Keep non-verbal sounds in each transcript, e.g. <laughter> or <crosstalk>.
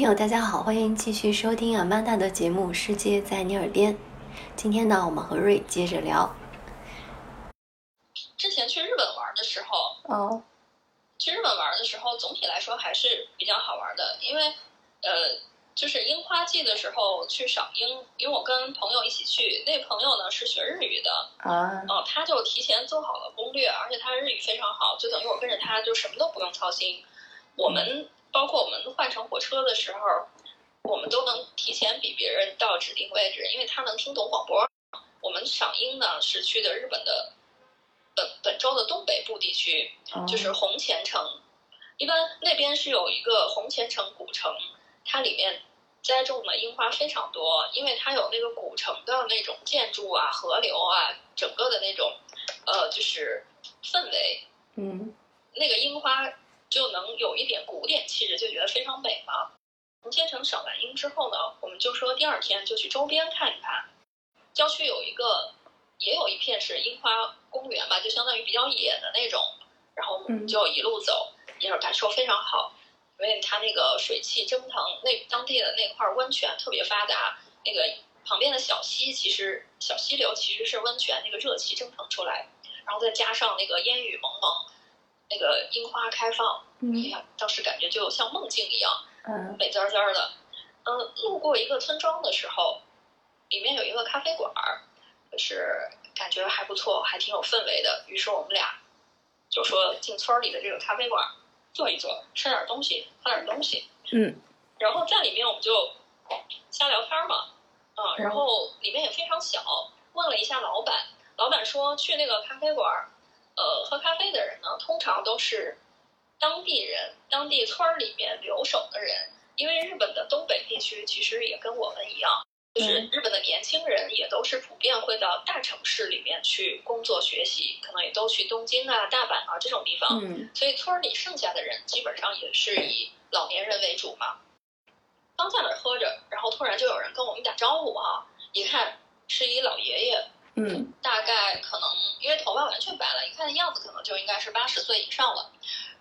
听友大家好，欢迎继续收听阿曼达的节目《世界在你耳边》。今天呢，我们和瑞接着聊。之前去日本玩的时候，哦，去日本玩的时候，总体来说还是比较好玩的，因为呃，就是樱花季的时候去赏樱，因为我跟朋友一起去，那朋友呢是学日语的，啊，哦、他就提前做好了攻略，而且他日语非常好，就等于我跟着他就什么都不用操心。我们包括我们换乘火车的时候，我们都能提前比别人到指定位置，因为他能听懂广播。我们赏樱呢是去的日本的本本州的东北部地区，哦就是红前城。一般那边是有一个红前城古城，它里面栽种的樱花非常多，因为它有那个古城的那种建筑啊、河流啊，整个的那种呃就是氛围，嗯那个樱花就能有一点古典气质，就觉得非常美嘛。从千城赏完樱之后呢，我们就说第二天就去周边看一看。郊区有一个，也有一片是樱花公园吧，就相当于比较野的那种。然后我们就一路走，也是感受非常好，因为它那个水汽蒸腾，那当地的那块温泉特别发达，那个旁边的小溪其实小溪流其实是温泉那个热气蒸腾出来，然后再加上那个烟雨蒙蒙，那个樱花开放，哎嗯呀，当时感觉就像梦境一样，嗯美滋滋儿的。嗯、路过一个村庄的时候，里面有一个咖啡馆儿，就是感觉还不错，还挺有氛围的。于是我们俩就说进村儿里的这个咖啡馆儿坐一坐，吃点儿东西，喝点儿东西。嗯然后在里面我们就瞎聊天儿嘛，嗯，然后里面也非常小，问了一下老板，老板说去那个咖啡馆儿，呃，喝咖啡的人呢，通常都是当地人，当地村儿里面留守的人，因为日本的东北地区其实也跟我们一样。就是日本的年轻人也都是普遍会到大城市里面去工作学习，可能也都去东京啊、大阪啊这种地方。嗯所以村儿里剩下的人基本上也是以老年人为主嘛。刚在那儿喝着，然后突然就有人跟我们打招呼啊、一看是一老爷爷，嗯大概可能因为头发完全白了，一看样子可能就应该是八十岁以上了。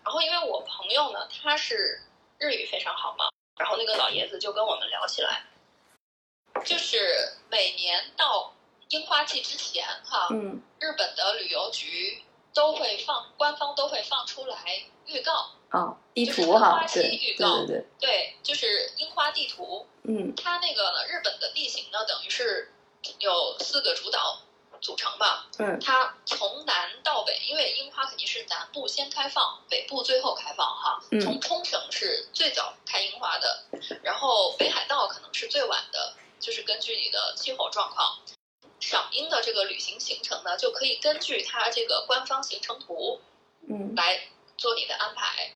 然后因为我朋友呢，他是日语非常好嘛，然后那个老爷子就跟我们聊起来，就是每年到樱花季之前哈，嗯日本的旅游局都会放，官方都会放出来预告，哦，地图哈樱花，期对对预告对对，对，就是樱花地图。嗯它那个呢，日本的地形呢，等于是有四个主岛组成吧。嗯它从南到北，因为樱花肯定是南部先开放，北部最后开放哈。嗯从冲绳是最早开樱花的，然后北海道可能是最晚的，就是根据你的气候状况。赏樱的这个旅行行程呢，就可以根据它这个官方行程图嗯。来做你的安排。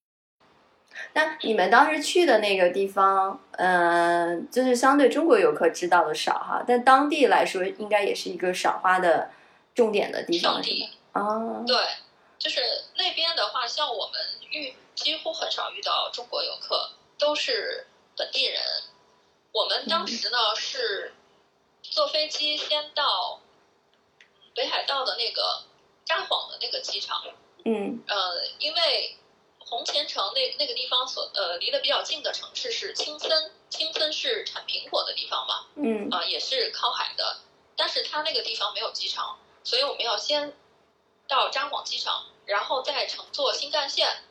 那你们当时去的那个地方，嗯、就是相对中国游客知道的少哈，但当地来说，应该也是一个赏花的重点的地方，地？啊，对，就是那边的话，像我们遇几乎很少遇到中国游客，都是本地人。我们当时呢、是坐飞机先到北海道的那个札幌的那个机场，嗯呃，因为红前城那那个地方所呃离得比较近的城市是青森，青森是产苹果的地方嘛，嗯。啊、也是靠海的，但是它那个地方没有机场，所以我们要先到札幌机场，然后再乘坐新干线，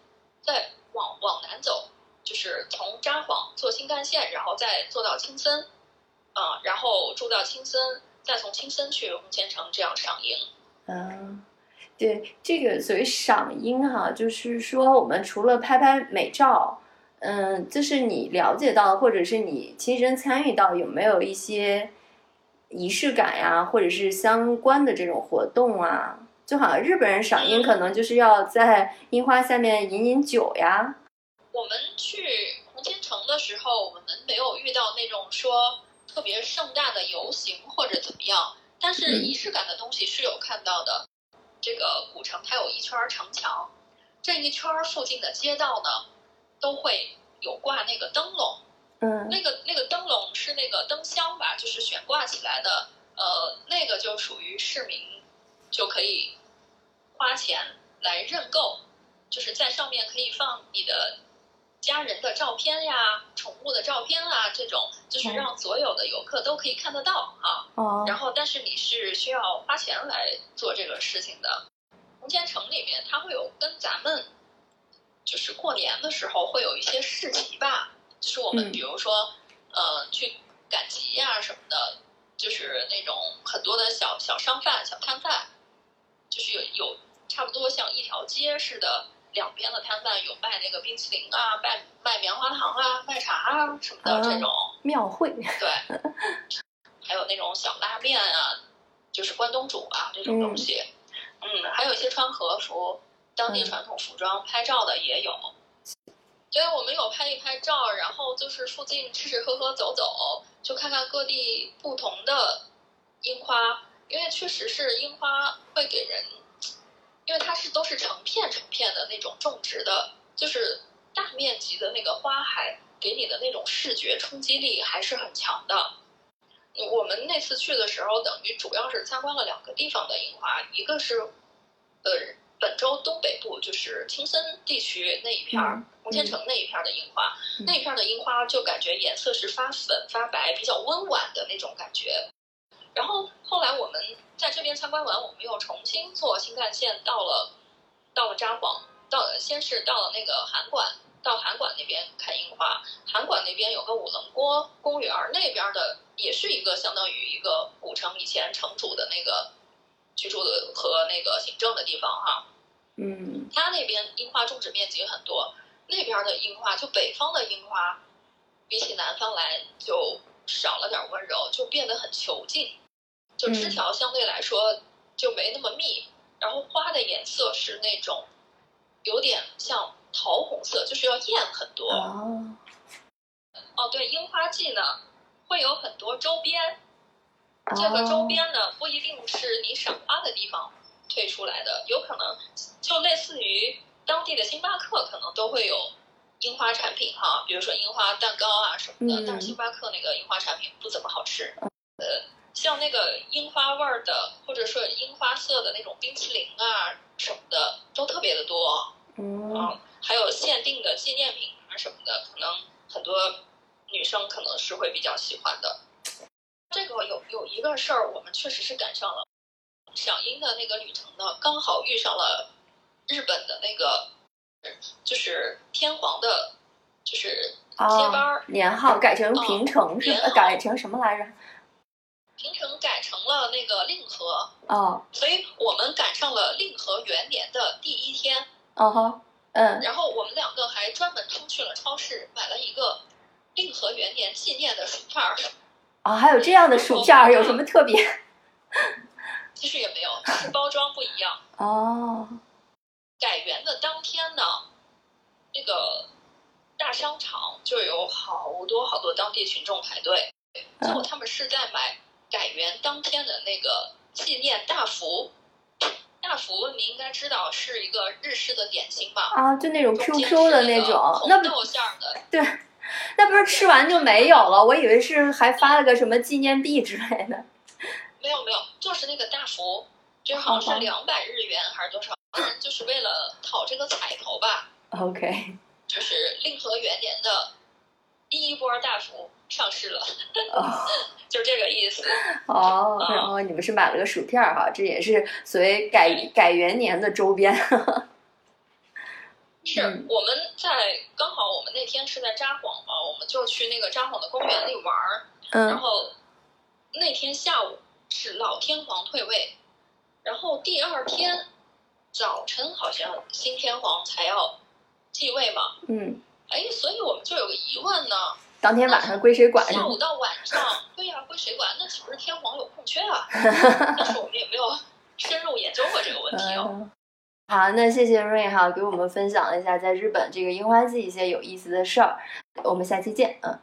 再往往南走，就是从札幌坐新干线，然后再坐到青森，啊、然后住到青森，再从青森去红前城，这样赏樱。嗯，对，这个所谓赏樱哈，就是说我们除了拍拍美照，嗯，就是你了解到或者是你亲身参与到有没有一些仪式感呀，或者是相关的这种活动啊？就好像日本人赏樱可能就是要在樱花下面饮饮酒呀，我们去红千城的时候，我们没有遇到那种说特别盛大的游行或者怎么样，但是嗯仪式感的东西是有看到的。这个古城它有一圈城墙，这一圈附近的街道呢，都会有挂那个灯笼，嗯那个那个灯笼是那个灯箱吧，就是悬挂起来的，呃，那个就属于市民就可以花钱来认购，就是在上面可以放你的家人的照片呀、宠物的照片啊，这种就是让所有的游客都可以看得到啊。哦，然后，但是你是需要花钱来做这个事情的。红千城里面，它会有跟咱们就是过年的时候会有一些市集吧，就是我们嗯比如说，呃，去赶集呀、什么的，就是那种很多的小小商贩、小摊贩，就是有有差不多像一条街似的，两边的摊贩有卖那个冰淇淋啊，卖卖棉花糖啊，卖茶啊什么的啊这种。庙会，对，<laughs> 还有那种小拉面啊，就是关东煮啊这种东西，嗯还有一些穿和服、当地嗯传统服装拍照的也有。对，我们有拍一拍照，然后就是附近吃吃喝喝走走，就看看各地不同的樱花，因为确实是樱花会给人，因为它是都是成片成片的那种种植的，就是大面积的那个花海给你的那种视觉冲击力还是很强的。我们那次去的时候，等于主要是参观了两个地方的樱花，一个是呃本州东北部，就是青森地区那一片儿嗯，红千城那一片儿的樱花，嗯那一片儿的樱花就感觉颜色是发粉发白，比较温婉的那种感觉。然后后来我们在这边参观完，我们又重新坐新干线到了到了札幌，到了先是到了那个函馆，到函馆那边看樱花。函馆那边有个五棱郭公园，那边的也是一个相当于一个古城以前城主的那个居住的和那个行政的地方哈。嗯它那边樱花种植面积很多，那边的樱花就北方的樱花，比起南方来就少了点温柔，就变得很遒劲，就枝嗯条相对来说就没那么密，然后花的颜色是那种有点像桃红色，就是要艳很多。哦，哦，对，樱花季呢会有很多周边，这个周边呢不一定是你赏花的地方推出来的，有可能就类似于当地的星巴克可能都会有樱花产品哈，比如说樱花蛋糕啊什么的，嗯但是星巴克那个樱花产品不怎么好吃。呃，像那个樱花味儿的，或者说樱花色的那种冰淇淋啊什么的，都特别的多。嗯嗯，还有限定的纪念品啊什么的，可能很多女生可能是会比较喜欢的。这个有有一个事儿，我们确实是赶上了赏樱的那个旅程呢，刚好遇上了日本的那个，就是天皇的，就是接班哦儿，，年号改成平成是吧？改成什么来着？平成改成了那个令和，哦所以我们赶上了令和元年的第一天。哦哈，嗯然后我们两个还专门出去了超市，买了一个令和元年纪念的薯片儿。啊，还有这样的薯片儿，有什么特别？<laughs> 其实也没有，只是包装不一样。<laughs> 哦，改元的当天呢，那个大商场就有好多好多当地群众排队，最后他们是在买改元当天的那个纪念大福。大福你应该知道是一个日式的点心吧？啊，就那种 QQ 的那种，红豆馅儿的，对，那不是吃完就没有了？我以为是还发了个什么纪念币之类的。没有没有，就是那个大福，就好像是两百日元还是多少？就是为了讨这个彩头吧。OK，就是令和元年的第一波大福上市了，哦 <laughs> 就这个意思。哦，啊然后你们是买了个薯片儿哈，这也是所谓改改元年的周边。是嗯我们在刚好我们那天是在札幌嘛，我们就去那个札幌的公园里玩儿，然嗯后那天下午是老天皇退位，然后第二天早晨好像新天皇才要继位嘛，嗯，哎，所以我们就有个疑问呢，当天晚上归谁管？下午到晚上，对呀、归谁管？那岂不是天皇有空缺啊？<laughs> 但是我们也没有深入研究过这个问题哦。好，那谢谢瑞哈给我们分享了一下在日本这个樱花季一些有意思的事儿，我们下期见，嗯。